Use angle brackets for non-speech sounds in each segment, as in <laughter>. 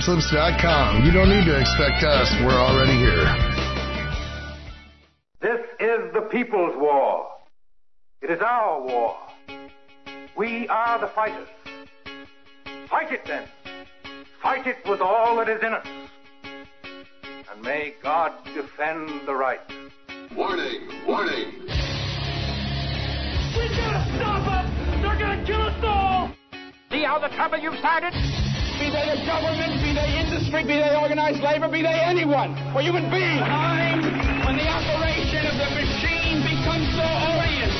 freedomslips.com. You don't need to expect us. We're already here. This is the people's war. It is our war. We are the fighters. Fight it then. Fight it with all that is in us. And may God defend the right. Warning! Warning! We gotta stop them! They're gonna kill us all! See how the trouble you've started? Be they the government, be they industry, be they organized labor, be they anyone, or human beings. Time when the operation of the machine becomes so odious,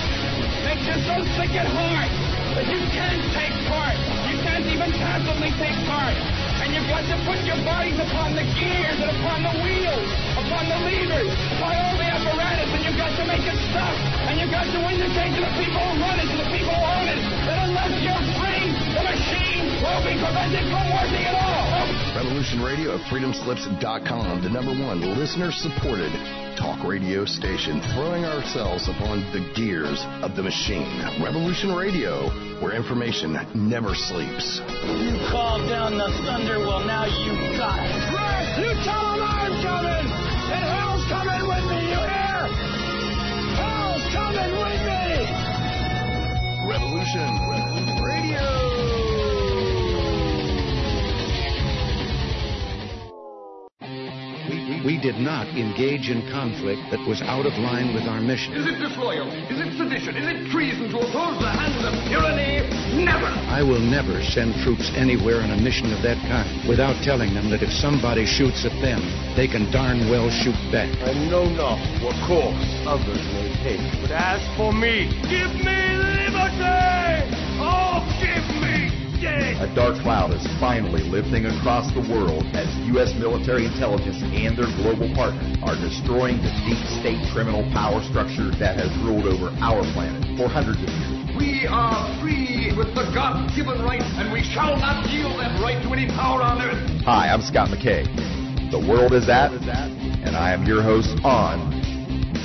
makes you so sick at heart that you can't take part. You can't even passively take part. And you've got to put your bodies upon the gears and upon the wheels, upon the levers, upon all the apparatus, and you've got to make it stop. And you've got to indicate to the people who run it, to the people who own it, that unless you're free, machine will be prevented from working at all. Revolution Radio at freedomslips.com, the number one listener supported talk radio station, throwing ourselves upon the gears of the machine. Revolution Radio, where information never sleeps. You called down the thunder, well, now you got it. Right, you tell them I'm coming, and hell's coming with me, you hear? Hell's coming with me! Revolution We did not engage in conflict that was out of line with our mission. Is it disloyal? Is it sedition? Is it treason to oppose the hands of tyranny? Never! I will never send troops anywhere on a mission of that kind without telling them that if somebody shoots at them, they can darn well shoot back. I know not what course others may take, but as for me, give me liberty! Oh, give me death! A dark cloud is finally lifting across the world as U.S. military intelligence and their global partners are destroying the deep state criminal power structure that has ruled over our planet for hundreds of years. We are free with the God-given right, and we shall not yield that right to any power on earth. Hi, I'm Scott McKay. The world is at, and I am your host on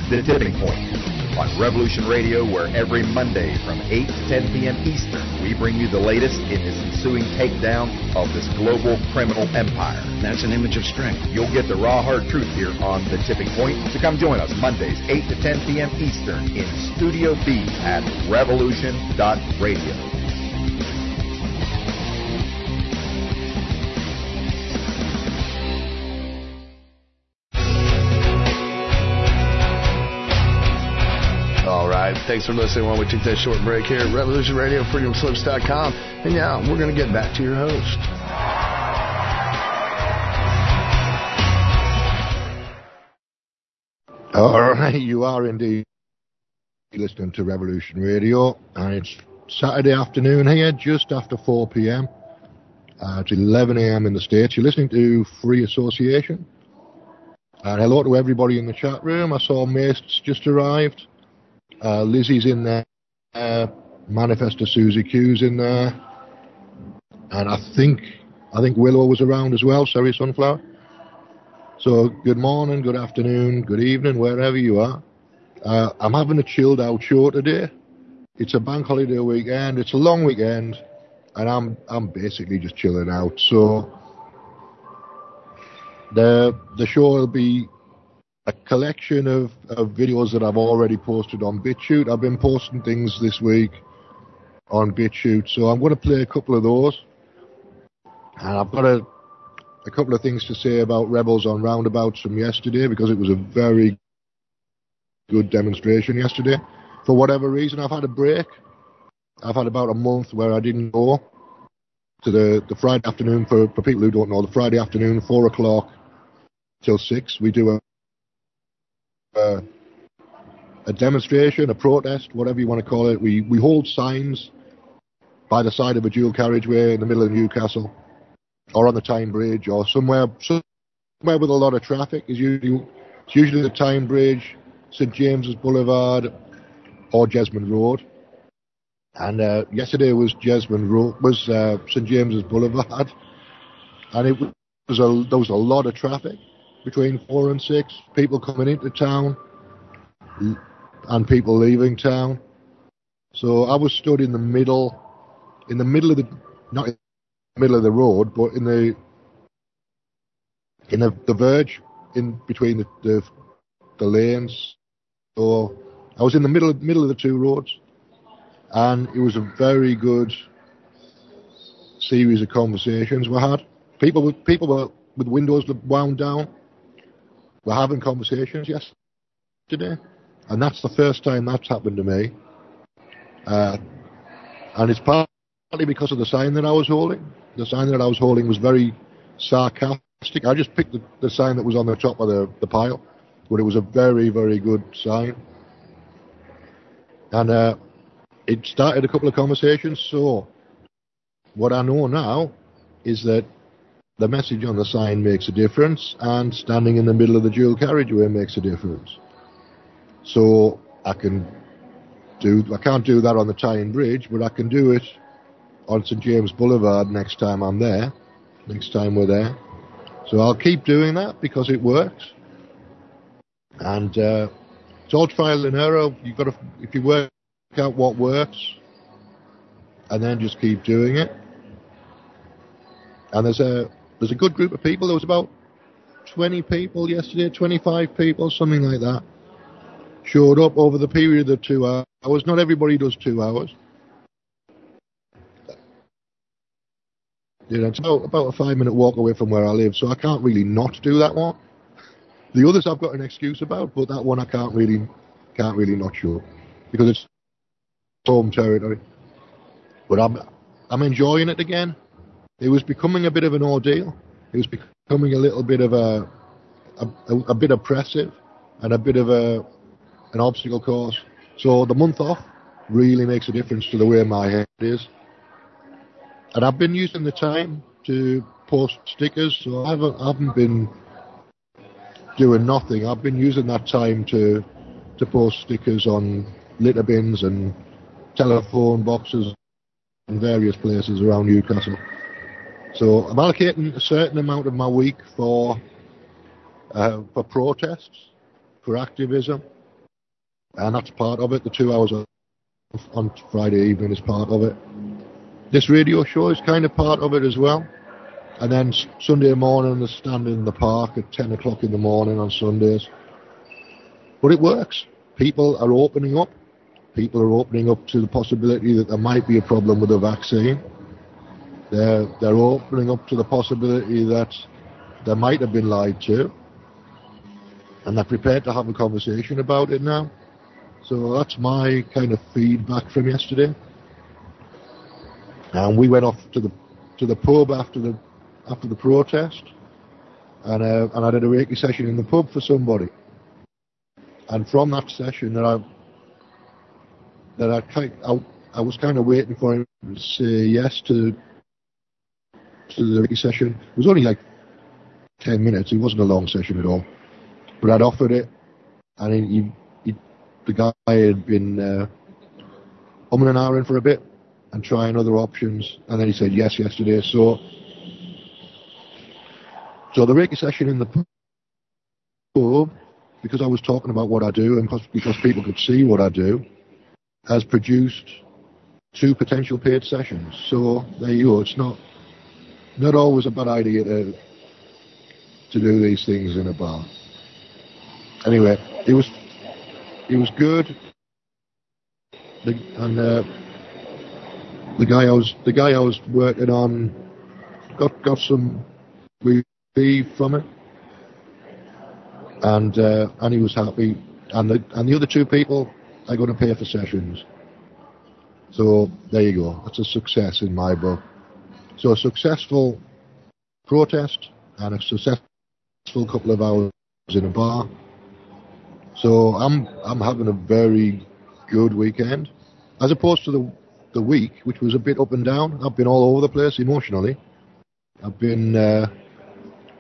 The Tipping Point on Revolution Radio, where every Monday from 8 to 10 p.m. Eastern, we bring you the latest in this ensuing takedown of this global criminal empire. That's an image of strength. You'll get the raw, hard truth here on The Tipping Point. So come join us Mondays, 8 to 10 p.m. Eastern in Studio B at revolution.radio. All Thanks for listening while we take that short break here at Revolution Radio, freedomslips.com. And yeah, we're going to get back to your host. All right, you are indeed listening to Revolution Radio, and it's Saturday afternoon here, just after 4 p.m. Uh, it's 11 a.m. in the States. You're listening to Free Association. And hello to everybody in the chat room. I saw Mace just arrived. Uh, Lizzie's in there. Uh, Manifesta Susie Q's in there. And I think I think Willow was around as well. Sorry, Sunflower. So good morning, good afternoon, good evening, wherever you are. Uh, I'm having a chilled out show today. It's a bank holiday weekend. It's a long weekend, and I'm I'm basically just chilling out. So the the show will be a collection of, of videos that I've already posted on BitChute. I've been posting things this week on BitChute, so I'm going to play a couple of those. And I've got a, a couple of things to say about Rebels on Roundabouts from yesterday because it was a very good demonstration yesterday. For whatever reason, I've had a break. I've had about a month where I didn't go to the, the Friday afternoon. For, for people who don't know, the Friday afternoon, 4 o'clock till 6, we do a a demonstration, a protest, whatever you want to call it. We we hold signs by the side of a dual carriageway in the middle of Newcastle, or on the Tyne Bridge, or somewhere somewhere with a lot of traffic. Is usually it's usually the Tyne Bridge, St James's Boulevard, or Jesmond Road. And uh, yesterday was Jesmond Road, was uh, St James's Boulevard, <laughs> and it was a there was a lot of traffic between four and six, people coming into town and people leaving town. So I was stood in the middle, in the middle of the, not in the middle of the road, but in the in the, the verge in between the, the, the lanes. So I was in the middle middle of the two roads, and it was a very good series of conversations we had. People with people were with windows wound down were having conversations yesterday, and that's the first time that's happened to me. Uh, and it's partly because of the sign that I was holding. The sign that I was holding was very sarcastic. I just picked the, the sign that was on the top of the, the pile, but it was a very, very good sign. And uh, it started a couple of conversations. So, what I know now is that the message on the sign makes a difference, and standing in the middle of the dual carriageway makes a difference. So, I can do. I can't do that on the Tyne Bridge, but I can do it on St James Boulevard next time I'm there. Next time we're there. So I'll keep doing that because it works. And uh, it's all trial and error. You've got to, if you work out what works, and then just keep doing it. And there's a there's a good group of people. There was about 20 people yesterday, 25 people, something like that, showed up over the period of two hours. Not everybody does two hours. You know, it's about, about a five minute walk away from where I live, so I can't really not do that one. The others I've got an excuse about, but that one I can't really can't really not show because it's home territory. But I'm I'm enjoying it again. It was becoming a bit of an ordeal. It was becoming a little bit of a a, a bit oppressive and a bit of a an obstacle course. So the month off really makes a difference to the way my head is. And I've been using the time to post stickers, so I haven't, I haven't been doing nothing. I've been using that time to to post stickers on litter bins and telephone boxes in various places around Newcastle. So I'm allocating a certain amount of my week for uh, for protests, for activism, and that's part of it. The two hours on Friday evening is part of it. This radio show is kind of part of it as well. And then Sunday morning, the stand in the park at 10 o'clock in the morning on Sundays. But it works. People are opening up. People are opening up to the possibility that there might be a problem with the vaccine. They're, they're opening up to the possibility that they might have been lied to. And they're prepared to have a conversation about it now. So that's my kind of feedback from yesterday. And we went off to the to the pub after the after the protest, and uh, and I did a Reiki session in the pub for somebody. And from that session, that I that I I, I was kind of waiting for him to say yes to to the Reiki session. It was only like ten minutes. It wasn't a long session at all, but I'd offered it, and he, he the guy had been uh, umming and ahhing for a bit, and trying other options. And then he said yes yesterday. So, so the Reiki session in the pub, because I was talking about what I do and because people could see what I do, has produced two potential paid sessions. So there you go. It's not not always a bad idea to to do these things in a bar. Anyway, it was it was good. The, and uh, the guy I was the guy I was working on got got some relief from it, and uh, and he was happy. And the and the other two people are going to pay for sessions. So there you go. That's a success in my book. So a successful protest and a successful couple of hours in a bar. So I'm I'm having a very good weekend, as opposed to the the week, which was a bit up and down. I've been all over the place emotionally. I've been uh,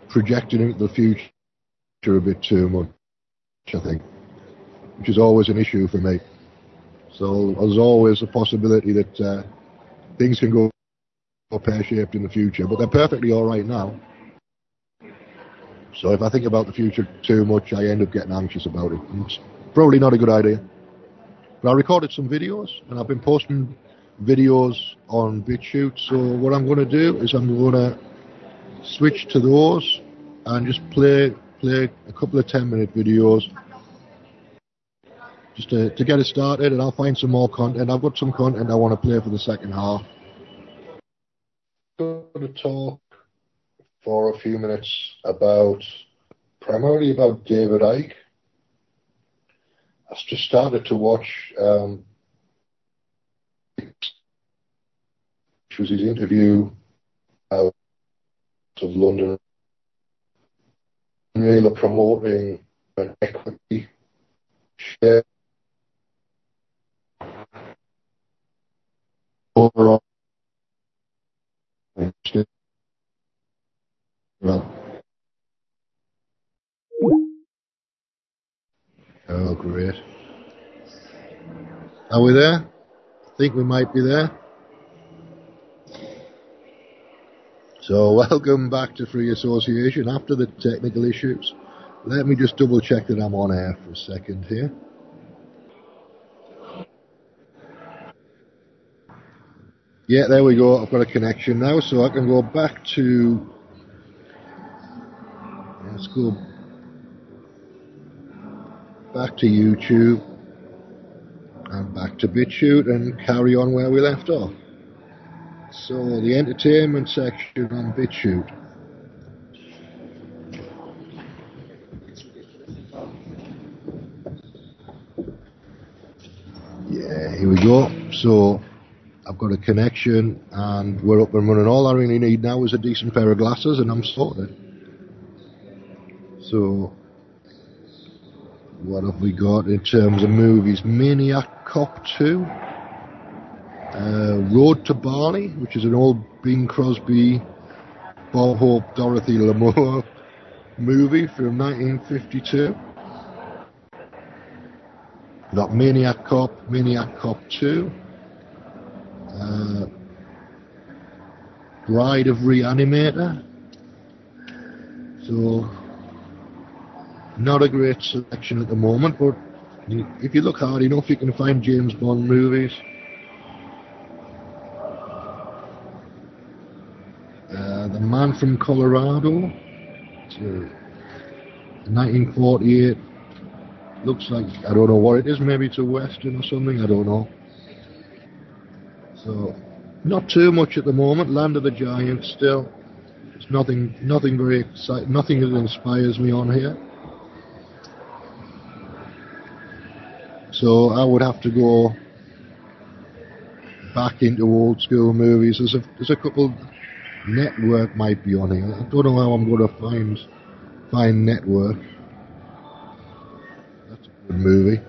projecting into the future a bit too much, I think, which is always an issue for me. So there's always a possibility that uh, things can go pear-shaped in the future, but they're perfectly all right now. So if I think about the future too much, I end up getting anxious about it. It's probably not a good idea. But I recorded some videos, and I've been posting videos on BitChute. So what I'm going to do is I'm going to switch to those and just play play a couple of 10 minute videos just to, to get it started and I'll find some more content. I've got some content I want to play for the second half. Going to talk for a few minutes about primarily about David Icke. I've just started to watch um, which was his interview out of London really promoting an equity share overall. Well, oh, great. Are we there? I think we might be there. So <laughs> welcome back to Free Association after the technical issues. Let me just double check that I'm on air for a second here. Yeah, there we go. I've got a connection now, so I can go back to. Let's go back to YouTube and back to BitChute and carry on where we left off. So the entertainment section on BitChute. Yeah, here we go. So I've got a connection and we're up and running. All I really need now is a decent pair of glasses and I'm sorted. So what have we got in terms of movies? Maniac Cop 2. Uh, Road to Bali, which is an old Bing Crosby, Bob Hope, Dorothy Lamour <laughs> movie from 1952. Got Maniac Cop, Maniac Cop 2. Uh, Bride of Reanimator. So, not a great selection at the moment, but if you look hard enough, you can find James Bond movies. Uh, the Man from Colorado, 1948. Looks like, I don't know what it is, maybe it's a western or something, I don't know. So, not too much at the moment. Land of the Giants still. It's nothing, nothing very exciting, nothing that inspires me on here. So I would have to go back into old school movies. There's a, there's a couple. Network might be on here. I don't know how I'm going to find find Network. That's a good movie.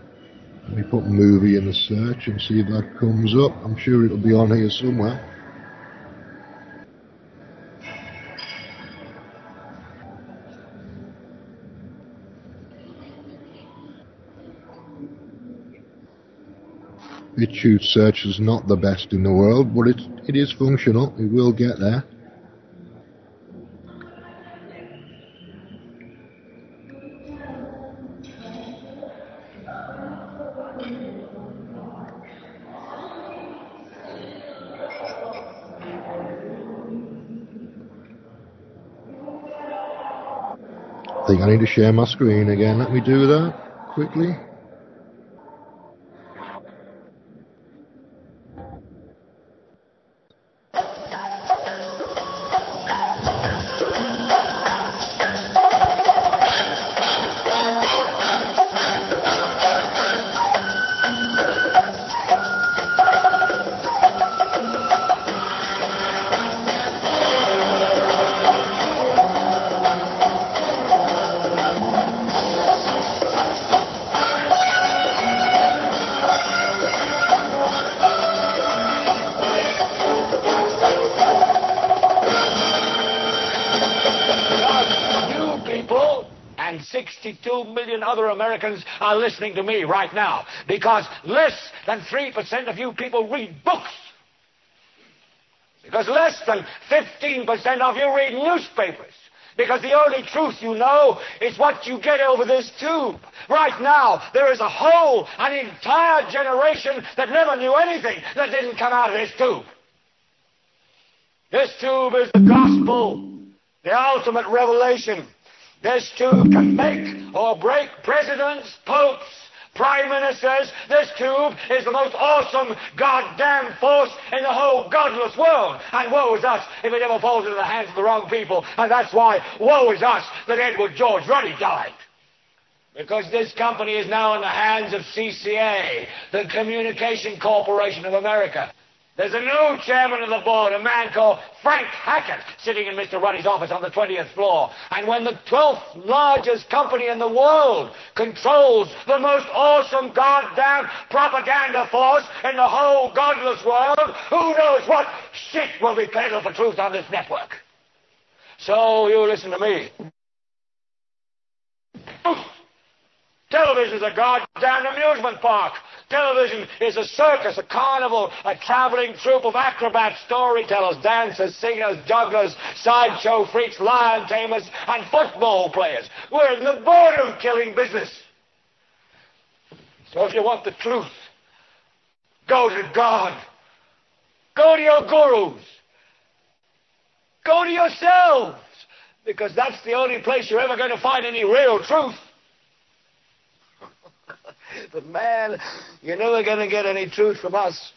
Let me put movie in the search and see if that comes up. I'm sure it'll be on here somewhere. BitChute search is not the best in the world, but it, it is functional. It will get there. I need to share my screen again. Let me do that quickly. Americans are listening to me right now because less than 3% of you people read books. Because less than 15% of you read newspapers. Because the only truth you know is what you get over this tube. Right now, there is a whole, an entire generation that never knew anything that didn't come out of this tube. This tube is the gospel, the ultimate revelation. This tube can make or break presidents, popes, prime ministers. This tube is the most awesome goddamn force in the whole godless world. And woe is us if it ever falls into the hands of the wrong people. And that's why woe is us that Edward George Ruddy died. Because this company is now in the hands of CCA, the Communication Corporation of America. There's a new chairman of the board, a man called Frank Hackett, sitting in Mr. Ruddy's office on the 20th floor. And when the 12th largest company in the world controls the most awesome goddamn propaganda force in the whole godless world, who knows what shit will be peddled for truth on this network? So you listen to me. Television's a goddamn amusement park. Television is a circus, a carnival, a traveling troupe of acrobats, storytellers, dancers, singers, jugglers, sideshow freaks, lion tamers, and football players. We're in the boredom killing business. So if you want the truth, go to God. Go to your gurus. Go to yourselves. Because that's the only place you're ever going to find any real truth. <laughs> But man, you're never going to get any truth from us.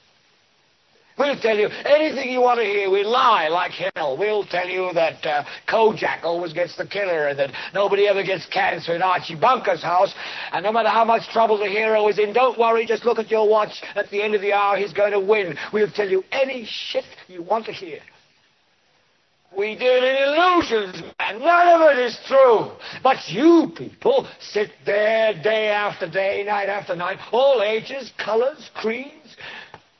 We'll tell you anything you want to hear. We lie like hell. We'll tell you that uh, Kojak always gets the killer and that nobody ever gets cancer in Archie Bunker's house. And no matter how much trouble the hero is in, don't worry. Just look at your watch. At the end of the hour, he's going to win. We'll tell you any shit you want to hear. We deal in illusions, man. None of it is true. But you people sit there day after day, night after night, all ages, colors, creeds.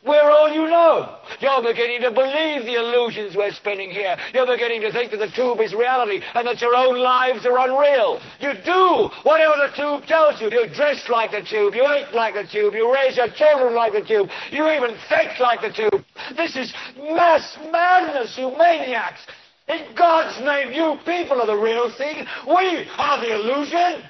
We're all you know. You're beginning to believe the illusions we're spinning here. You're beginning to think that the tube is reality and that your own lives are unreal. You do whatever the tube tells you. You dress like the tube. You eat like the tube. You raise your children like the tube. You even think like the tube. This is mass madness, you maniacs. In God's name, you people are the real thing. We are the illusion.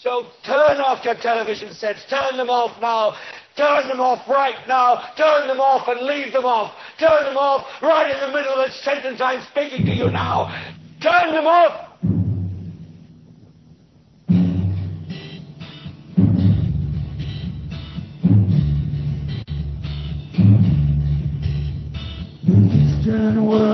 So turn off your television sets. Turn them off now. Turn them off right now. Turn them off and leave them off. Turn them off right in the middle of the sentence I'm speaking to you now. Turn them off. Eastern world,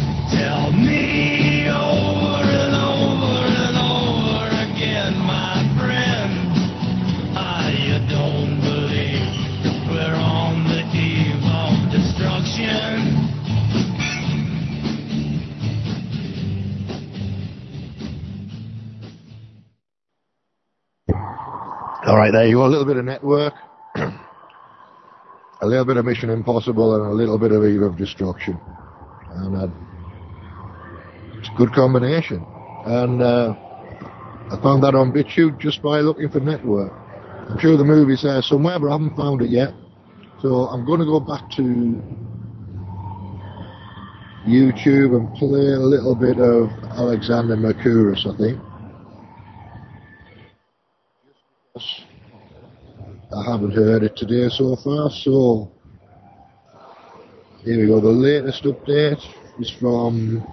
right, there you go. A little bit of network, <clears throat> a little bit of Mission Impossible, and a little bit of Eve of Destruction. And uh, it's a good combination. And uh, I found that on BitChute just by looking for network. I'm sure the movie's there somewhere, but I haven't found it yet. So I'm going to go back to YouTube and play a little bit of Alexander Mercouris, I think. I haven't heard it today so far, so here we go. The latest update is from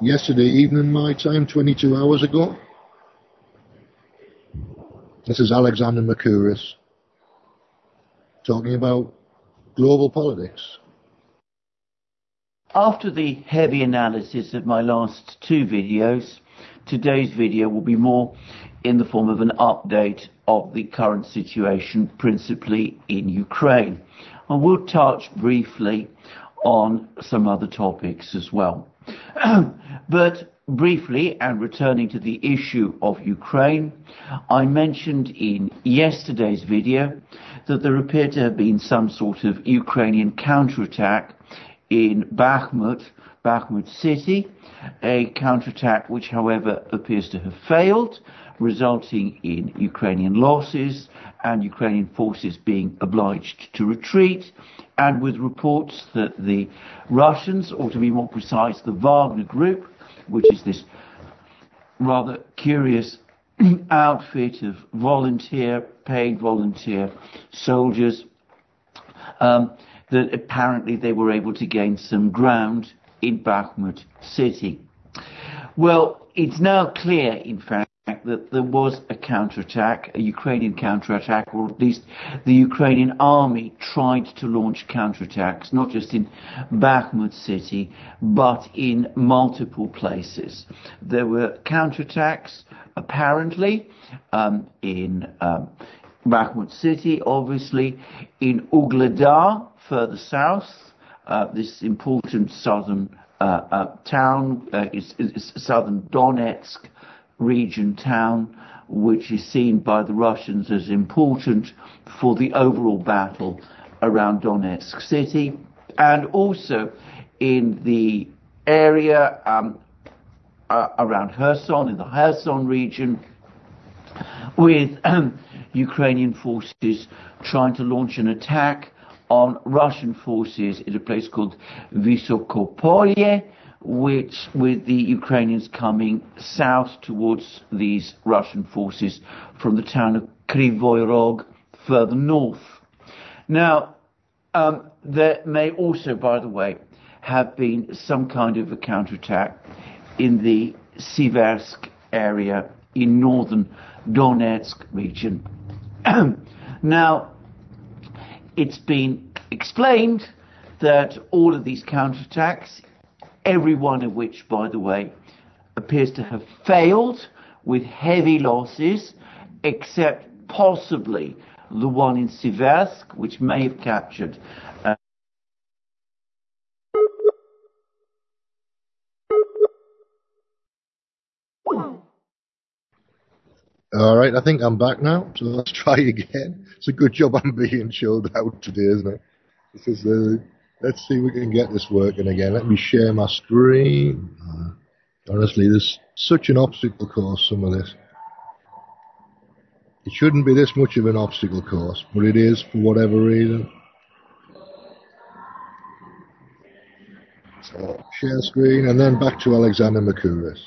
yesterday evening my time, 22 hours ago. This is Alexander Mercouris talking about global politics. After the heavy analysis of my last two videos, today's video will be more in the form of an update of the current situation, principally in Ukraine. I will touch briefly on some other topics as well. <clears throat> but briefly, and returning to the issue of Ukraine, I mentioned in yesterday's video that there appeared to have been some sort of Ukrainian counterattack in Bakhmut, Bakhmut city, a counterattack which, however, appears to have failed, resulting in Ukrainian losses and Ukrainian forces being obliged to retreat, and with reports that the Russians, or to be more precise, the Wagner Group, which is this rather curious <clears throat> outfit of volunteer, paid volunteer soldiers, um, that apparently they were able to gain some ground in Bakhmut city. Well, it's now clear, in fact, that there was a counterattack, a Ukrainian counterattack, or at least the Ukrainian army tried to launch counterattacks, not just in Bakhmut city, but in multiple places. There were counterattacks, apparently, um, in um, Bakhmut city, obviously, in Ugledar, further south, uh, this important southern uh, uh, town is, is southern Donetsk region town, which is seen by the Russians as important for the overall battle around Donetsk city, and also in the area um, uh, around Kherson, in the Kherson region, with um, Ukrainian forces trying to launch an attack on Russian forces in a place called Visokopolye, which with the Ukrainians coming south towards these Russian forces from the town of Krivoy Rog further north. Now, um, there may also, by the way, have been some kind of a counterattack in the Siversk area in northern Donetsk region. <clears throat> now, it's been explained that all of these counterattacks every one of which, by the way, appears to have failed with heavy losses, except possibly the one in Siversk, which may have captured. Uh, All right, I think I'm back now, so let's <laughs> try again. It's a good job I'm being chilled out today, isn't it? This is the Let's see if we can get this working again. Let me share my screen. Uh, honestly, there's such an obstacle course, some of this. It shouldn't be this much of an obstacle course, but it is for whatever reason. So, share screen and then back to Alexander Mercouris.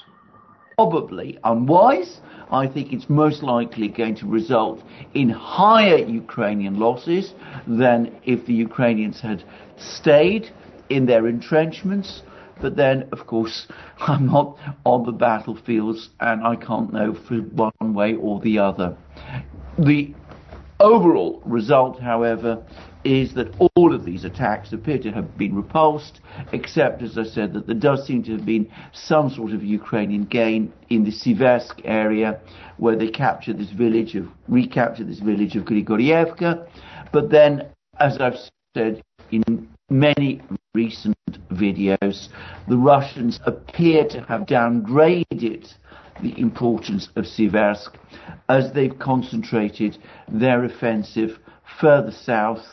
Probably unwise. I think it's most likely going to result in higher Ukrainian losses than if the Ukrainians had stayed in their entrenchments. But then, of course, <laughs> I'm not on the battlefields and I can't know for one way or the other. The overall result, however, is that all of these attacks appear to have been repulsed, except, as I said, that there does seem to have been some sort of Ukrainian gain in the Siversk area, where they captured this village of, recaptured this village of Grigorievka. But then, as I've said, in many recent videos, the Russians appear to have downgraded the importance of Siversk as they've concentrated their offensive further south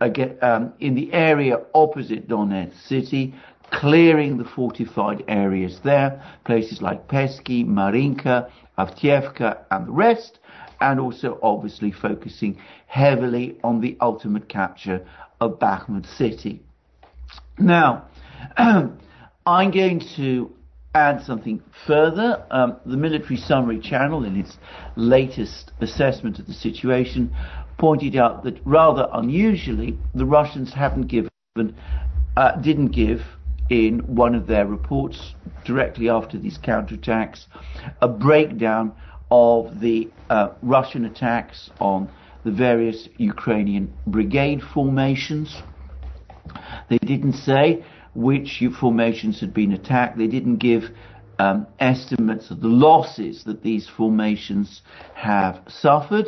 again, um, in the area opposite Donetsk city, clearing the fortified areas there, places like Pesky, Marinka, Avdiivka, and the rest, and also obviously focusing heavily on the ultimate capture of Bakhmut city. Now, <clears throat> I'm going to add something further. Um, the Military Summary Channel, in its latest assessment of the situation, pointed out that rather unusually, the Russians haven't given, uh, didn't give in one of their reports directly after these counterattacks a breakdown of the uh, Russian attacks on the various Ukrainian brigade formations. They didn't say which formations had been attacked. They didn't give um, estimates of the losses that these formations have suffered.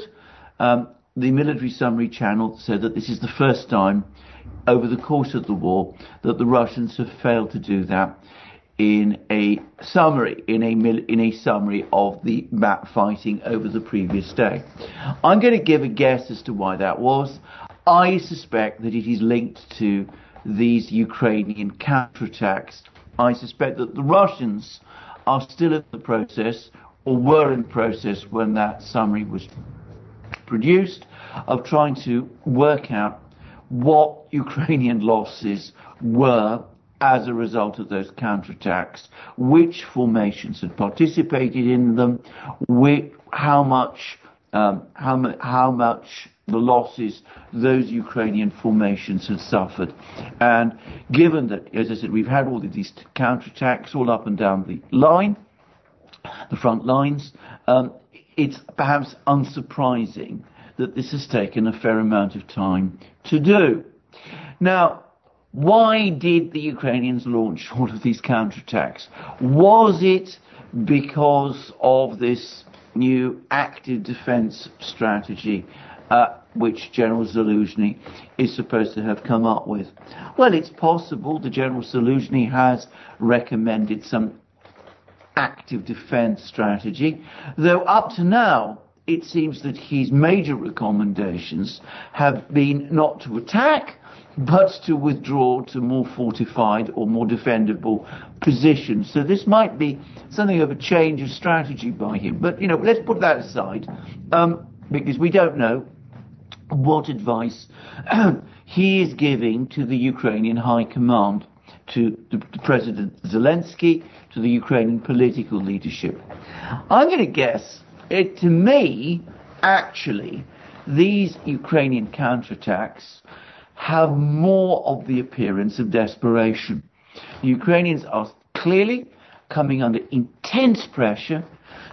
Um, the military summary channel said that this is the first time over the course of the war that the Russians have failed to do that in a summary, in a mil- in a summary of the map fighting over the previous day. I'm going to give a guess as to why that was. I suspect that it is linked to these Ukrainian counterattacks. I suspect that the Russians are still in the process, or were in the process when that summary was produced, of trying to work out what Ukrainian losses were as a result of those counterattacks, which formations had participated in them, which, how much, um, how, how much the losses those Ukrainian formations had suffered. And given that, as I said, we've had all these counterattacks all up and down the line, the front lines, um, it's perhaps unsurprising that this has taken a fair amount of time to do. Now, why did the Ukrainians launch all of these counterattacks? Was it because of this new active defense strategy uh, which General Zaluzhny is supposed to have come up with? Well, it's possible the General Zaluzhny has recommended some active defense strategy, though up to now it seems that his major recommendations have been not to attack, but to withdraw to more fortified or more defendable positions. So this might be something of a change of strategy by him. But, you know, let's put that aside, um, because we don't know what advice <clears throat> he is giving to the Ukrainian High Command, to the, President Zelensky, to the Ukrainian political leadership. I'm going to guess, it, to me, actually, these Ukrainian counterattacks have more of the appearance of desperation. The Ukrainians are clearly coming under intense pressure.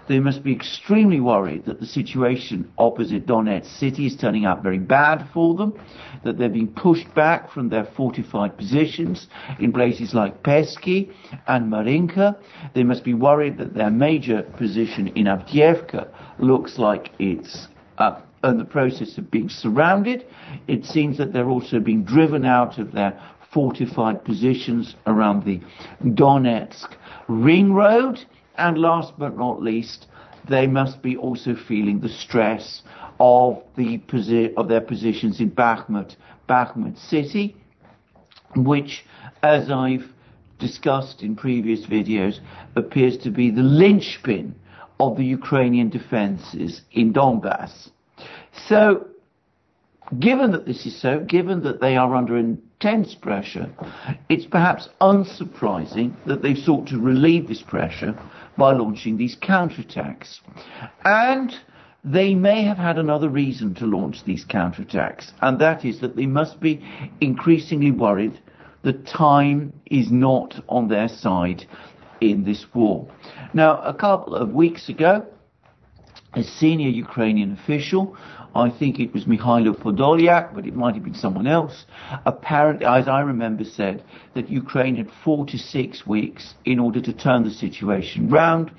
They must be extremely worried that the situation opposite Donetsk city is turning out very bad for them, that they're being pushed back from their fortified positions in places like Peski and Marinka. They must be worried that their major position in Avdiivka looks like it's uh, in the process of being surrounded. It seems that they're also being driven out of their fortified positions around the Donetsk ring road. And last but not least, they must be also feeling the stress of the posi- of their positions in Bakhmut, Bakhmut city, which, as I've discussed in previous videos, appears to be the linchpin of the Ukrainian defenses in Donbass. So, given that this is so, given that they are under intense pressure, it's perhaps unsurprising that they've sought to relieve this pressure by launching these counterattacks. And they may have had another reason to launch these counterattacks, and that is that they must be increasingly worried that time is not on their side in this war. Now, a couple of weeks ago, a senior Ukrainian official, I think it was Mikhailo Podolyak, but it might have been someone else, apparently, as I remember, said that Ukraine had four to six weeks in order to turn the situation round.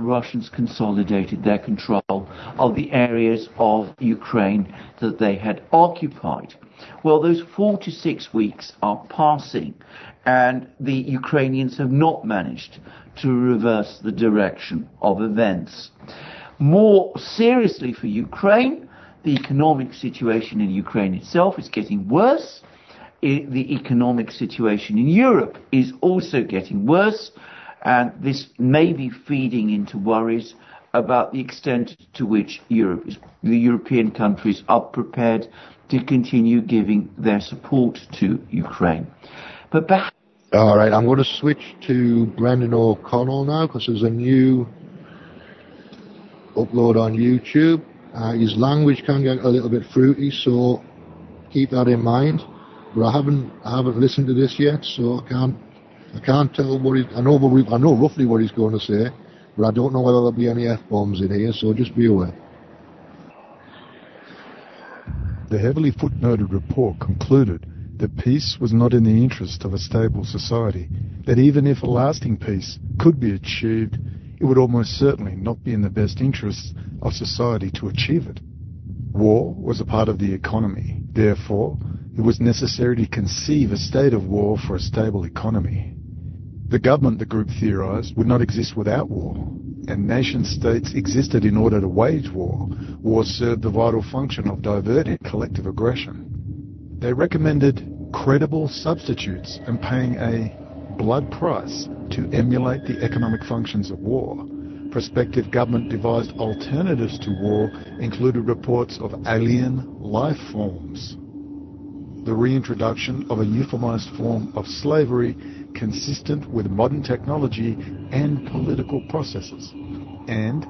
Russians consolidated their control of the areas of Ukraine that they had occupied. Well, those four to six weeks are passing, and the Ukrainians have not managed to reverse the direction of events. More seriously for Ukraine, the economic situation in Ukraine itself is getting worse. the economic situation in Europe is also getting worse and this may be feeding into worries about the extent to which Europe is, the European countries are prepared to continue giving their support to Ukraine. But perhaps all right, I'm going to switch to Brendan O'Connell now because there's a new upload on YouTube. Uh, his language can get a little bit fruity, so keep that in mind. But I haven't I haven't listened to this yet, so I can't I can't tell what he, I know, what we, I know roughly what he's going to say, but I don't know whether there'll be any F-bombs in here, so just be aware. The heavily footnoted report concluded that peace was not in the interest of a stable society, that even if a lasting peace could be achieved, it would almost certainly not be in the best interests of society to achieve it. War was a part of the economy. Therefore, it was necessary to conceive a state of war for a stable economy. The government, the group theorized, would not exist without war, and nation states existed in order to wage war. War served the vital function of diverting collective aggression. They recommended credible substitutes and paying a blood price to emulate the economic functions of war. Prospective government devised alternatives to war included reports of alien life forms, the reintroduction of a euphemized form of slavery consistent with modern technology and political processes, and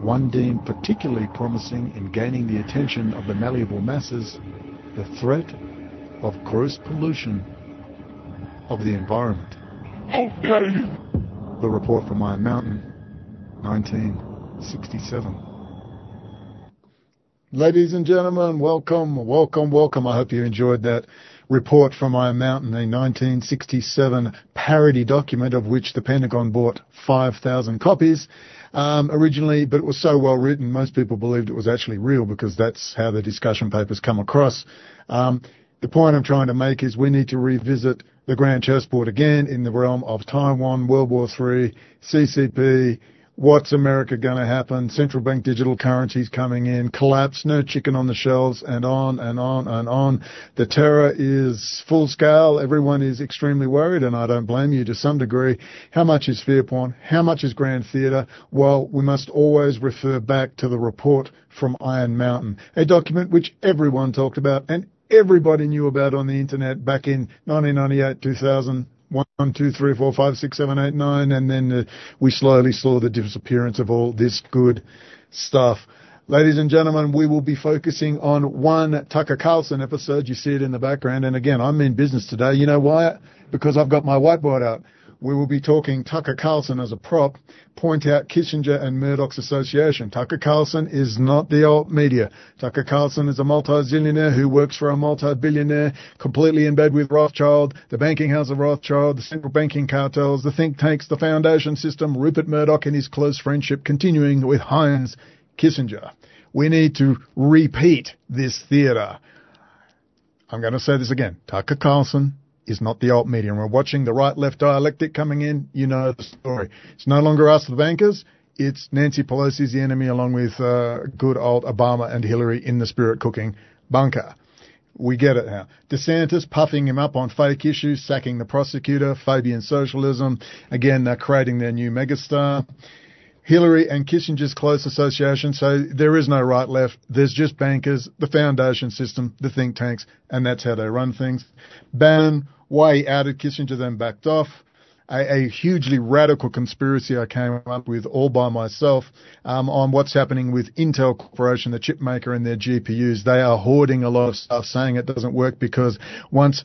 one deemed particularly promising in gaining the attention of the malleable masses, the threat of gross pollution of the environment. Okay. The report from Iron Mountain, 1967. Ladies and gentlemen, welcome, welcome, welcome. I hope you enjoyed that report from Iron Mountain, a 1967 parody document of which the Pentagon bought 5,000 copies um, originally, but it was so well written, most people believed it was actually real because that's how the discussion papers come across. Um, the point I'm trying to make is we need to revisit the grand chessboard again in the realm of Taiwan, World War III, CCP, What's America going to happen? Central bank digital currencies coming in, collapse, no chicken on the shelves, and on and on and on. The terror is full scale. Everyone is extremely worried, and I don't blame you to some degree. How much is fear porn? How much is grand theatre? Well, we must always refer back to the report from Iron Mountain, a document which everyone talked about and everybody knew about on the internet back in 1998, 2000, one, two, three, four, five, six, seven, eight, nine, and then uh, we slowly saw the disappearance of all this good stuff. Ladies and gentlemen, we will be focusing on one Tucker Carlson episode. You see it in the background. And again, I'm in business today. You know why? Because I've got my whiteboard out we will be talking Tucker Carlson as a prop, point out Kissinger and Murdoch's association. Tucker Carlson is not the alt media. Tucker Carlson is a multi-zillionaire who works for a multi-billionaire, completely in bed with Rothschild, the banking house of Rothschild, the central banking cartels, the think tanks, the foundation system, Rupert Murdoch and his close friendship continuing with Heinz Kissinger. We need to repeat this theater. I'm going to say this again. Tucker Carlson is not the alt media. And we're watching the right-left dialectic coming in. You know the story. It's no longer us, the bankers. It's Nancy Pelosi's the enemy, along with uh, good old Obama and Hillary in the spirit cooking bunker. We get it now. DeSantis puffing him up on fake issues, sacking the prosecutor, Fabian socialism. Again, they're creating their new megastar. Hillary and Kissinger's close association. So there is no right left. There's just bankers, the foundation system, the think tanks, and that's how they run things. Bannon, why he outed Kissinger, then backed off. A, a, hugely radical conspiracy I came up with all by myself um, on what's happening with Intel Corporation, the chip maker, and their GPUs. They are hoarding a lot of stuff, saying it doesn't work because once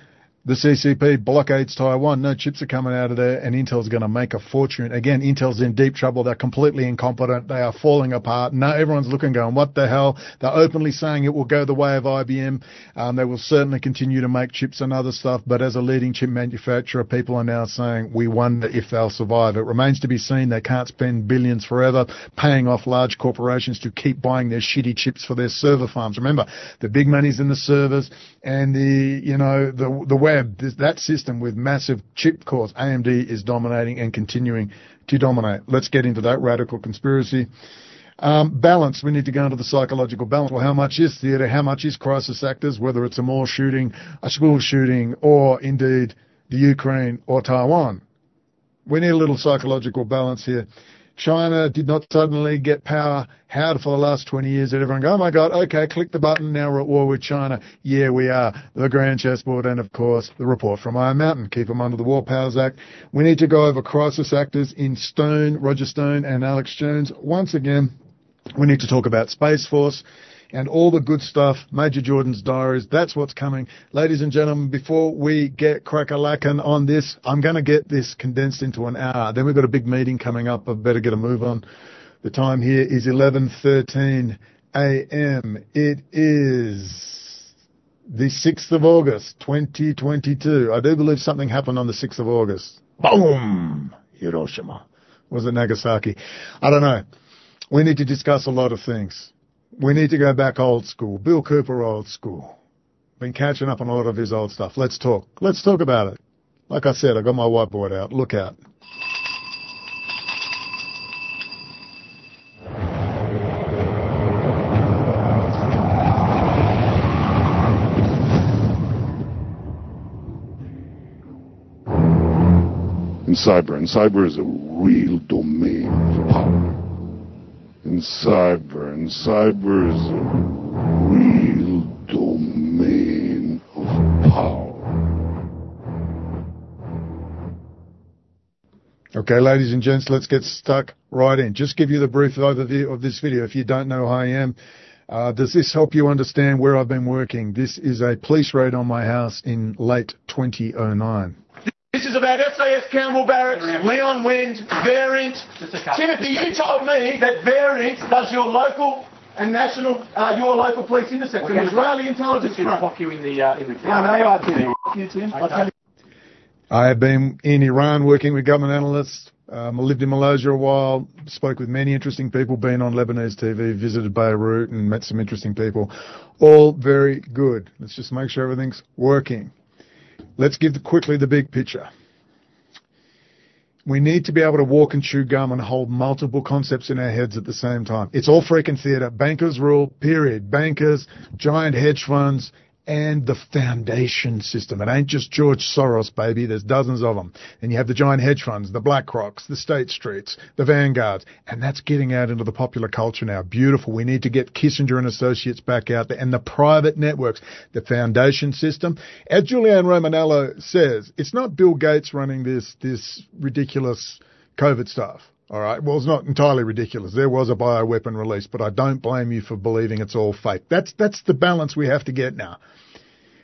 the CCP blockades Taiwan. No chips are coming out of there, and Intel's going to make a fortune. Again, Intel's in deep trouble. They're completely incompetent. They are falling apart. Now everyone's looking, going, "What the hell?" They're openly saying it will go the way of IBM. Um, they will certainly continue to make chips and other stuff, but as a leading chip manufacturer, people are now saying, "We wonder if they'll survive." It remains to be seen. They can't spend billions forever paying off large corporations to keep buying their shitty chips for their server farms. Remember, the big money's in the servers and the you know the the web, this, that system with massive chip cores, AMD is dominating and continuing to dominate. Let's get into that radical conspiracy. Um, balance. We need to go into the psychological balance. Well, how much is theatre? How much is crisis actors? Whether it's a mall shooting, a school shooting, or indeed the Ukraine or Taiwan. We need a little psychological balance here. China did not suddenly get power. How for the last 20 years did everyone go, oh my God, okay, click the button, now we're at war with China. Yeah, we are. The Grand Chessboard and, of course, the report from Iron Mountain. Keep them under the War Powers Act. We need to go over crisis actors in Stone, Roger Stone and Alex Jones. Once again, we need to talk about Space Force and all the good stuff, Major Jordan's diaries. That's what's coming. Ladies and gentlemen, before we get crack-a-lackin' on this, I'm going to get this condensed into an hour. Then we've got a big meeting coming up. I better get a move on. The time here is 11.13 a.m. It is the 6th of August, 2022. I do believe something happened on the 6th of August. Boom! Hiroshima. Was it Nagasaki? I don't know. We need to discuss a lot of things we need to go back old school. Bill Cooper old school. Been catching up on a lot of his old stuff. Let's talk. Let's talk about it. Like I said, I got my whiteboard out. Look out. in cyber, and cyber is a real domain of power. In cyber, and cyber is a real domain of power. Okay, ladies and gents, let's get stuck right in. Just give you the brief overview of this video. If you don't know who I am, uh, does this help you understand where I've been working? This is a police raid on my house in late 2009. This is about SAS Campbell Barracks, Leon Wind, Variant. Timothy, you told me that Variant does your local and national, uh, your local police intercept. Okay. Israeli intelligence. Fuck you in the, uh, in the. No, they are Tim. Fuck you, Tim. Okay. I have been in Iran working with government analysts. Um, I lived in Malaysia a while, spoke with many interesting people, been on Lebanese TV, visited Beirut and met some interesting people. All very good. Let's just make sure everything's working. Let's give the, quickly the big picture. We need to be able to walk and chew gum and hold multiple concepts in our heads at the same time. It's all freaking theatre. Bankers rule, period. Bankers, giant hedge funds, and the foundation system. It ain't just George Soros, baby. There's dozens of them. And you have the giant hedge funds, the Black Rocks, the State Streets, the Vanguards, and that's getting out into the popular culture now. Beautiful. We need to get Kissinger and Associates back out there and the private networks, the foundation system. As Julianne Romanello says, it's not Bill Gates running this, this ridiculous COVID stuff. All right. Well, it's not entirely ridiculous. There was a bioweapon release, but I don't blame you for believing it's all fake. That's that's the balance we have to get now.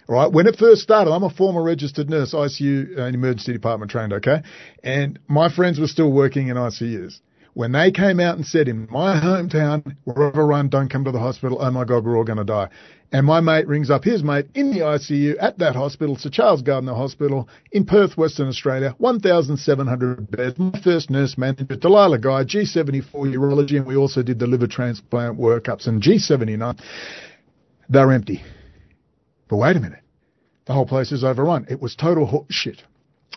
All right. When it first started, I'm a former registered nurse, ICU and uh, emergency department trained. Okay, and my friends were still working in ICUs. When they came out and said, in my hometown, we're overrun, don't come to the hospital. Oh my God, we're all going to die. And my mate rings up his mate in the ICU at that hospital, Sir Charles Gairdner Hospital in Perth, Western Australia, 1,700 beds. My first nurse manager, Delilah Guy, G74 urology, and we also did the liver transplant workups and G79. They're empty. But wait a minute. The whole place is overrun. It was total shit.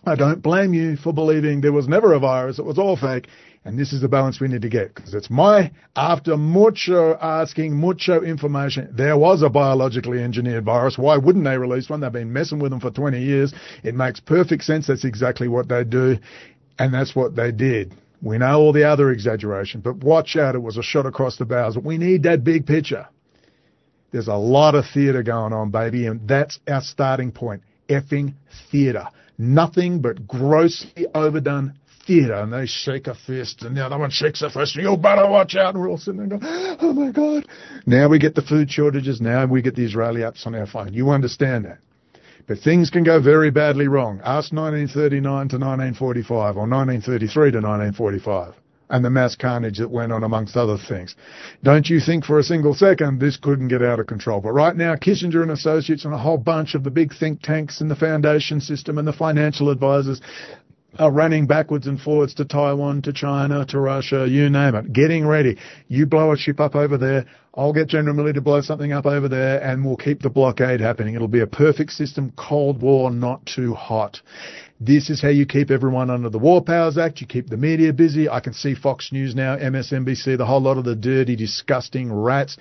I don't blame you for believing there was never a virus. It was all fake. And this is the balance we need to get because it's my, after mucho asking, mucho information, there was a biologically engineered virus. Why wouldn't they release one? They've been messing with them for 20 years. It makes perfect sense. That's exactly what they do. And that's what they did. We know all the other exaggeration, but watch out. It was a shot across the bows. We need that big picture. There's a lot of theatre going on, baby, and that's our starting point. Effing theatre. Nothing but grossly overdone theatre and they shake a fist and the other one shakes a fist and you better watch out and we're all sitting there going, oh my God. Now we get the food shortages. Now we get the Israeli apps on our phone. You understand that. But things can go very badly wrong. Ask 1939 to 1945 or 1933 to 1945 and the mass carnage that went on amongst other things. Don't you think for a single second this couldn't get out of control. But right now, Kissinger and Associates and a whole bunch of the big think tanks and the foundation system and the financial advisors are running backwards and forwards to Taiwan, to China, to Russia, you name it, getting ready. You blow a ship up over there, I'll get General Milley to blow something up over there, and we'll keep the blockade happening. It'll be a perfect system, Cold War, not too hot. This is how you keep everyone under the War Powers Act. You keep the media busy. I can see Fox News now, MSNBC, the whole lot of the dirty, disgusting rats.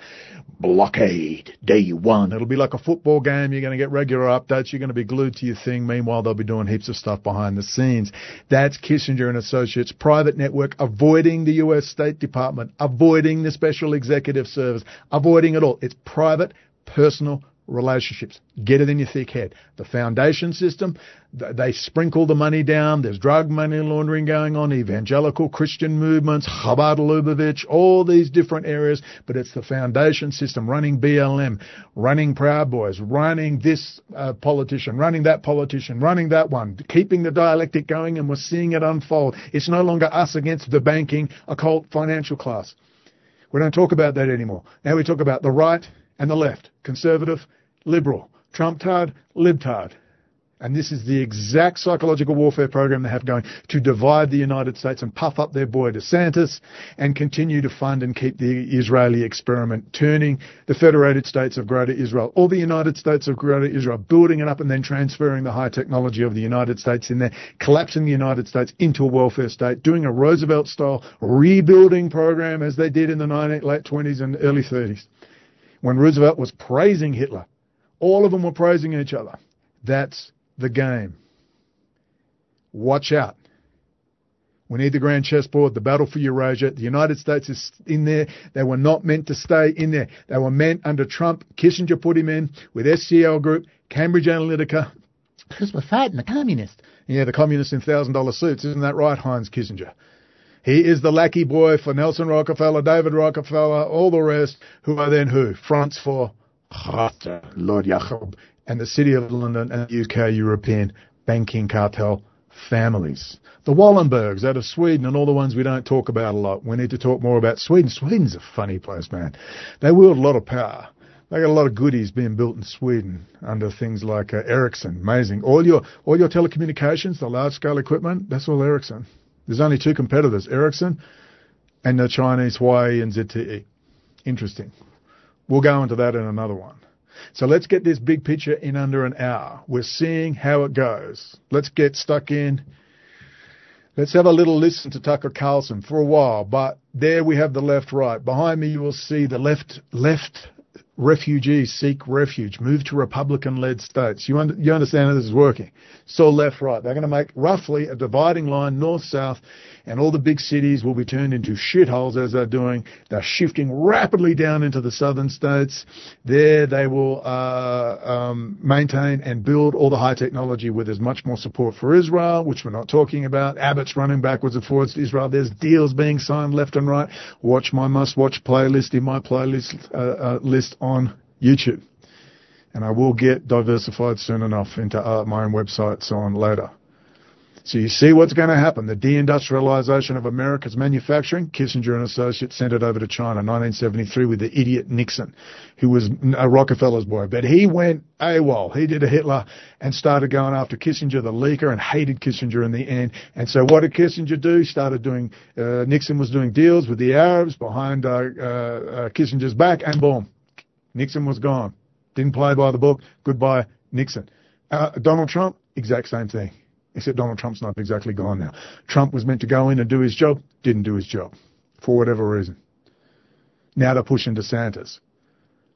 Blockade, day one. It'll be like a football game. You're going to get regular updates. You're going to be glued to your thing. Meanwhile, they'll be doing heaps of stuff behind the scenes. That's Kissinger and Associates private network, avoiding the U.S. State Department, avoiding the Special Executive Service, avoiding it all. It's private, personal relationships. Get it in your thick head. The foundation system, they sprinkle the money down. There's drug money laundering going on, evangelical Christian movements, Chabad Lubavitch, all these different areas. But it's the foundation system running BLM, running Proud Boys, running this uh, politician, running that politician, running that one, keeping the dialectic going, and we're seeing it unfold. It's no longer us against the banking, occult, financial class. We don't talk about that anymore. Now we talk about the right and the left, conservative, liberal, Trump-tard, libtard. And this is the exact psychological warfare program they have going to divide the United States and puff up their boy DeSantis and continue to fund and keep the Israeli experiment turning. The Federated States of Greater Israel or the United States of Greater Israel, building it up and then transferring the high technology of the United States in there, collapsing the United States into a welfare state, doing a Roosevelt style rebuilding program as they did in the 19, late 20s and early 30s when Roosevelt was praising Hitler all of them were praising each other. That's the game. Watch out. We need the grand chessboard, the battle for Eurasia. The United States is in there. They were not meant to stay in there. They were meant under Trump. Kissinger put him in with SCL Group, Cambridge Analytica, because we're fighting the communists. Yeah, the communists in thousand dollar suits. Isn't that right, Heinz Kissinger? He is the lackey boy for Nelson Rockefeller, David Rockefeller, all the rest, who are then who? Fronts for Lord Jacob and the City of London and the UK European banking cartel families. The Wallenbergs out of Sweden and all the ones we don't talk about a lot. We need to talk more about Sweden. Sweden's a funny place, man. They wield a lot of power. They got a lot of goodies being built in Sweden under things like uh, Ericsson. Amazing. All your all your telecommunications, the large scale equipment, that's all Ericsson. There's only two competitors, Ericsson and the Chinese Huawei and ZTE. Interesting. We'll go into that in another one. So let's get this big picture in under an hour. We're seeing how it goes. Let's get stuck in. Let's have a little listen to Tucker Carlson for a while. But there we have the left right. Behind me you will see the left left refugees seek refuge, move to Republican-led states. You, un- you understand how this is working. So left, right. They're going to make roughly a dividing line north-south, and all the big cities will be turned into shitholes as they're doing. They're shifting rapidly down into the southern states. There they will uh, um, maintain and build all the high technology where there's much more support for Israel, which we're not talking about. Abbott's running backwards and forwards to Israel. There's deals being signed left and right. Watch my must-watch playlist in my playlist uh, uh, list on YouTube. And I will get diversified soon enough into uh, my own website, so on later. So you see what's going to happen. The deindustrialization of America's manufacturing, Kissinger and Associates sent it over to China, 1973, with the idiot Nixon, who was a Rockefeller's boy. But he went AWOL. He did a Hitler and started going after Kissinger, the leaker, and hated Kissinger in the end. And so what did Kissinger do? Started doing, uh, Nixon was doing deals with the Arabs behind uh, uh, Kissinger's back, and boom, Nixon was gone. Didn't play by the book. Goodbye, Nixon. Uh, Donald Trump, exact same thing. Except Donald Trump's not exactly gone now. Trump was meant to go in and do his job, didn't do his job. For whatever reason. Now they're pushing DeSantis.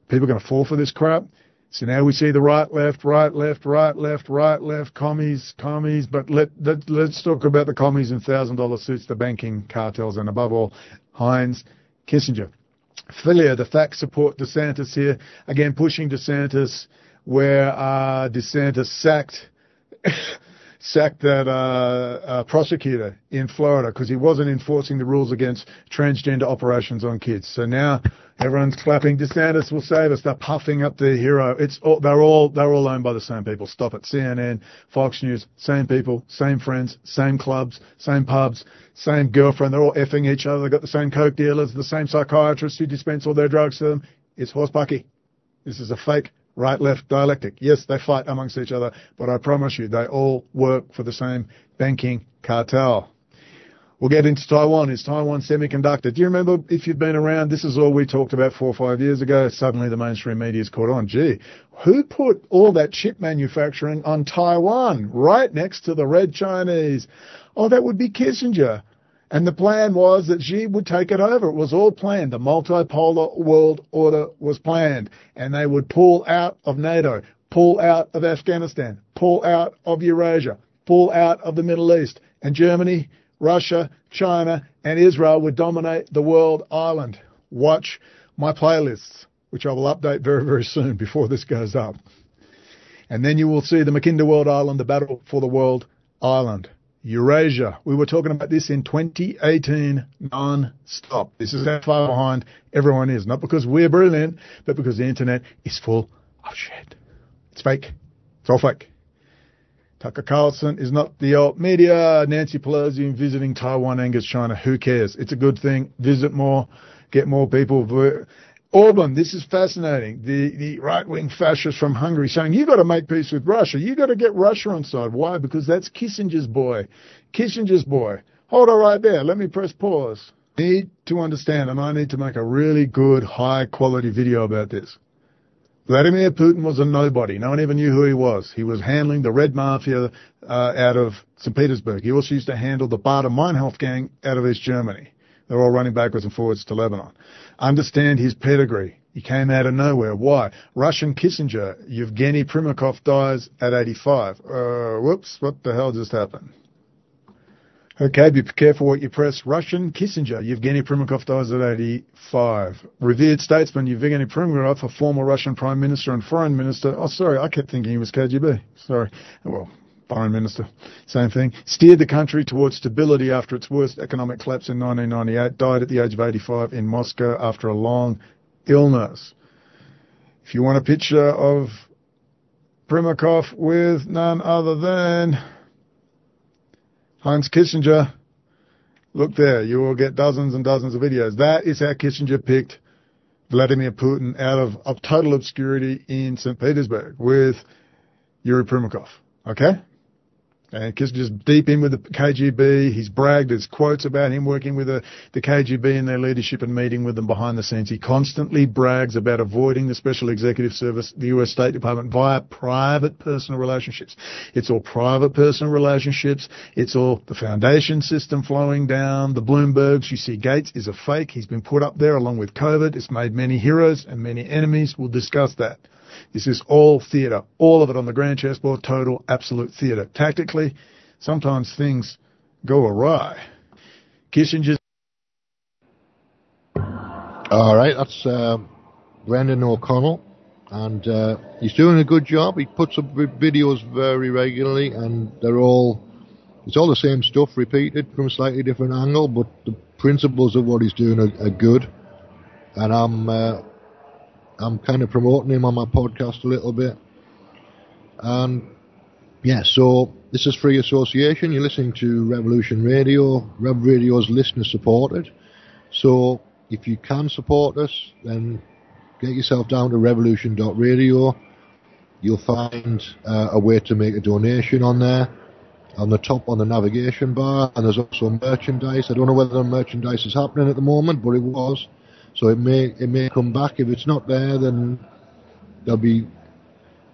People are going to fall for this crap. So now we see the right, left, right, left, right, left, right, left, commies, commies. But let, let, let's talk about the commies in $1,000 suits, the banking cartels, and above all, Heinz Kissinger. Filia, the facts support DeSantis here. Again, pushing DeSantis where uh, DeSantis sacked sacked that uh, uh, prosecutor in Florida because he wasn't enforcing the rules against transgender operations on kids. So now everyone's clapping. DeSantis will save us. They're puffing up the hero. It's all, they're all they're all owned by the same people. Stop it. CNN, Fox News, same people, same friends, same clubs, same pubs, same girlfriend. They're all effing each other. They've got the same coke dealers, the same psychiatrists who dispense all their drugs to them. It's horse bucky. This is a fake right left dialectic. Yes, they fight amongst each other, but I promise you, they all work for the same banking cartel. We'll get into Taiwan. Is Taiwan semiconductor? Do you remember if you've been around? This is all we talked about four or five years ago. Suddenly the mainstream media's caught on. Gee, who put all that chip manufacturing on Taiwan right next to the red Chinese? Oh, that would be Kissinger. And the plan was that Xi would take it over. It was all planned. The multipolar world order was planned. And they would pull out of NATO, pull out of Afghanistan, pull out of Eurasia, pull out of the Middle East. And Germany, Russia, China, and Israel would dominate the world island. Watch my playlists, which I will update very, very soon before this goes up. And then you will see the Mackinder World Island, the battle for the world island. Eurasia. We were talking about this in 2018 non-stop. This is how far behind everyone is. Not because we're brilliant, but because the internet is full of shit. It's fake. It's all fake. Tucker Carlson is not the old media. Nancy Pelosi visiting Taiwan angers China. Who cares? It's a good thing. Visit more. Get more people. Orban, this is fascinating. The the right wing fascist from Hungary saying you've got to make peace with Russia. You've got to get Russia on side. Why? Because that's Kissinger's boy. Kissinger's boy. Hold on right there. Let me press pause. Need to understand, and I need to make a really good, high quality video about this. Vladimir Putin was a nobody. No one even knew who he was. He was handling the Red Mafia uh, out of St. Petersburg. He also used to handle the Baader Meinhof gang out of East Germany. They're all running backwards and forwards to Lebanon. Understand his pedigree. He came out of nowhere. Why? Russian Kissinger, Yevgeny Primakov dies at 85. Uh, whoops, what the hell just happened? Okay, be careful what you press. Russian Kissinger, Yevgeny Primakov dies at 85. Revered statesman Yevgeny Primakov, a former Russian prime minister and foreign minister. Oh, sorry, I kept thinking he was KGB. Sorry. Well, foreign minister, same thing. Steered the country towards stability after its worst economic collapse in 1998. Died at the age of 85 in Moscow after a long illness. If you want a picture of Primakov with none other than Heinz Kissinger, look there. You will get dozens and dozens of videos. That is how Kissinger picked Vladimir Putin out of, of total obscurity in St. Petersburg with Yuri Primakov. Okay? And Kissinger's deep in with the KGB. He's bragged. There's quotes about him working with the, the KGB and their leadership and meeting with them behind the scenes. He constantly brags about avoiding the Special Executive Service, the US State Department, via private personal relationships. It's all private personal relationships. It's all the foundation system flowing down. The Bloombergs. You see, Gates is a fake. He's been put up there along with COVID. It's made many heroes and many enemies. We'll discuss that. This is all theatre, all of it on the grand chessboard, total, absolute theatre. Tactically, sometimes things go awry. Kissinger's. All right, that's uh, Brendan O'Connell, and uh, he's doing a good job. He puts up videos very regularly, and they're all it's all the same stuff repeated from a slightly different angle, but the principles of what he's doing are, are good. And I'm uh, I'm kind of promoting him on my podcast a little bit. And yeah, so this is free association. You're listening to Revolution Radio. Rev Radio is listener supported. So if you can support us, then get yourself down to revolution.radio. You'll find uh, a way to make a donation on there. On the top on the navigation bar, and there's also merchandise. I don't know whether the merchandise is happening at the moment, but it was. So it may it may come back. If it's not there, then there'll be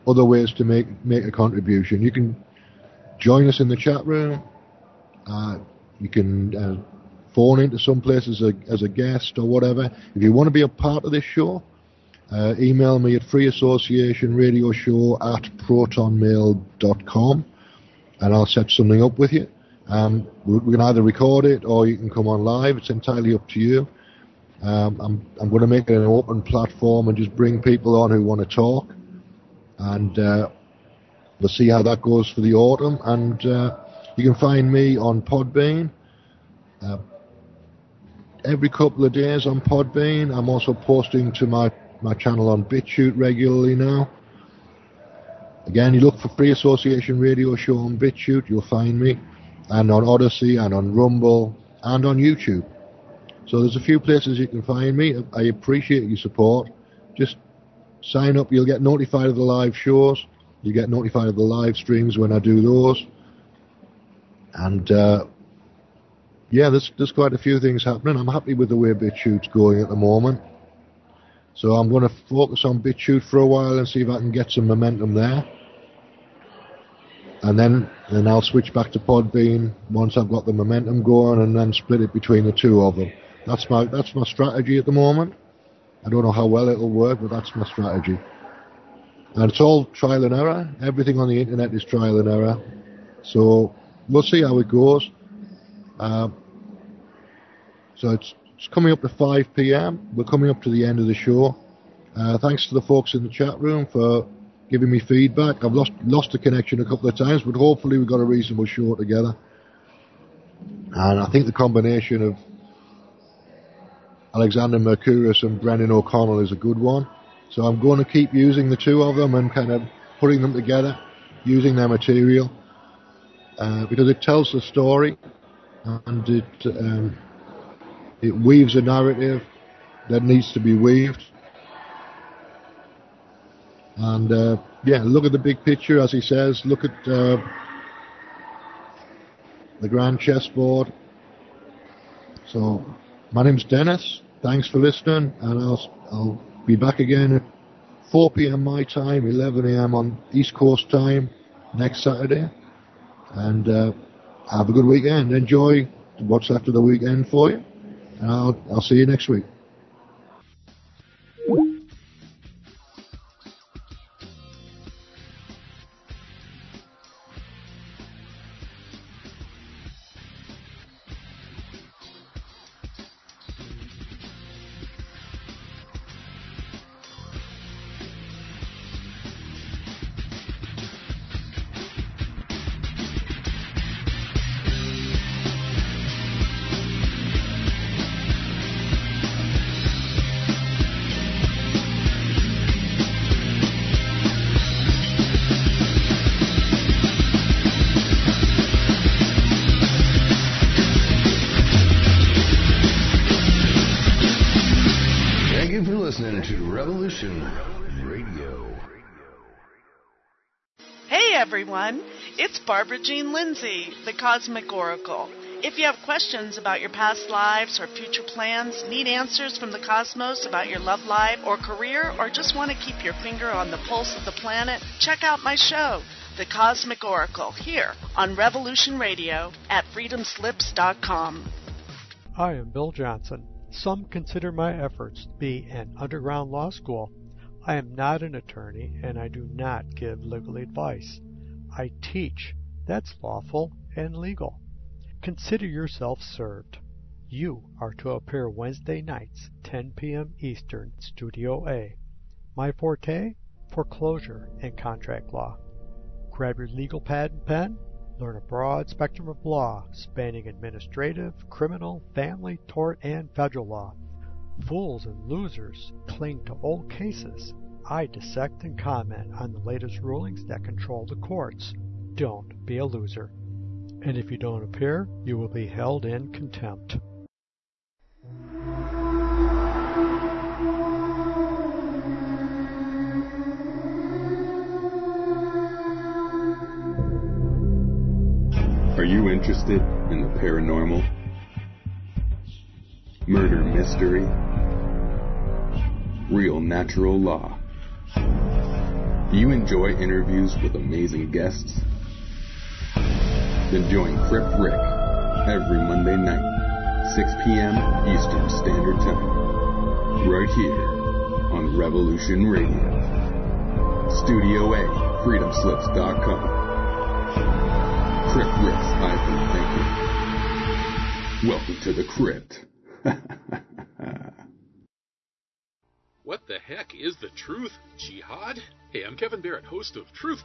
other ways to make make a contribution. You can join us in the chat room. Uh, you can uh, phone into some place as a as a guest or whatever. If you want to be a part of this show, uh, email me at freeassociationradioshow at protonmail.com and I'll set something up with you. Um, we can either record it or you can come on live. It's entirely up to you. Um, I'm, I'm going to make it an open platform and just bring people on who want to talk. And uh, we'll see how that goes for the autumn. And uh, you can find me on Podbean. Uh, every couple of days on Podbean. I'm also posting to my, my channel on BitChute regularly now. Again, you look for Free Association Radio Show on BitChute, you'll find me. And on Odysee, and on Rumble, and on YouTube. So there's a few places you can find me. I appreciate your support. Just sign up. You'll get notified of the live shows. You get notified of the live streams when I do those. And uh, yeah, there's there's quite a few things happening. I'm happy with the way BitChute's going at the moment. So I'm going to focus on BitChute for a while and see if I can get some momentum there. And then then I'll switch back to Podbean once I've got the momentum going, and then split it between the two of them. That's my that's my strategy at the moment. I don't know how well it'll work, but that's my strategy. And it's all trial and error. Everything on the internet is trial and error. So we'll see how it goes. Uh, so it's, it's coming up to 5 p.m. We're coming up to the end of the show. Uh, thanks to the folks in the chat room for giving me feedback. I've lost lost the connection a couple of times, but hopefully we've got a reasonable show together. And I think the combination of Alexander Mercouris and Brendan O'Connell is a good one. So I'm going to keep using the two of them and kind of putting them together, using their material, uh, because it tells the story and it um, it weaves a narrative that needs to be weaved. And uh, yeah, look at the big picture, as he says. Look at uh, the grand chessboard. So, my name's Dennis. Thanks for listening, and I'll I'll be back again at 4 p.m. my time, 11 a.m. on East Coast time next Saturday. And uh, have a good weekend. Enjoy what's after the weekend for you. And I'll I'll see you next week. Jean Lindsay, the Cosmic Oracle. If you have questions about your past lives or future plans, need answers from the cosmos about your love life or career, or just want to keep your finger on the pulse of the planet, check out my show, The Cosmic Oracle, here on Revolution Radio at freedomslips.com. I am Bill Johnson. Some consider my efforts to be an underground law school. I am not an attorney and I do not give legal advice. I teach. That's lawful and legal. Consider yourself served. You are to appear Wednesday nights, 10 p.m. Eastern, Studio A. My forte? Foreclosure and contract law. Grab your legal pad and pen. Learn a broad spectrum of law spanning administrative, criminal, family, tort, and federal law. Fools and losers cling to old cases. I dissect and comment on the latest rulings that control the courts. Don't be a loser and if you don't appear, you will be held in contempt. Are you interested in the paranormal? Murder mystery? Real natural law? Do you enjoy interviews with amazing guests? Then join Crypt Rick every Monday night, 6 p.m. Eastern Standard Time, right here on Revolution Radio. Studio A, freedomslips.com. Crypt Rick's hyphen thinking. Welcome to the crypt. <laughs> what the heck is the truth, Jihad? Hey, I'm Kevin Barrett, host of Truth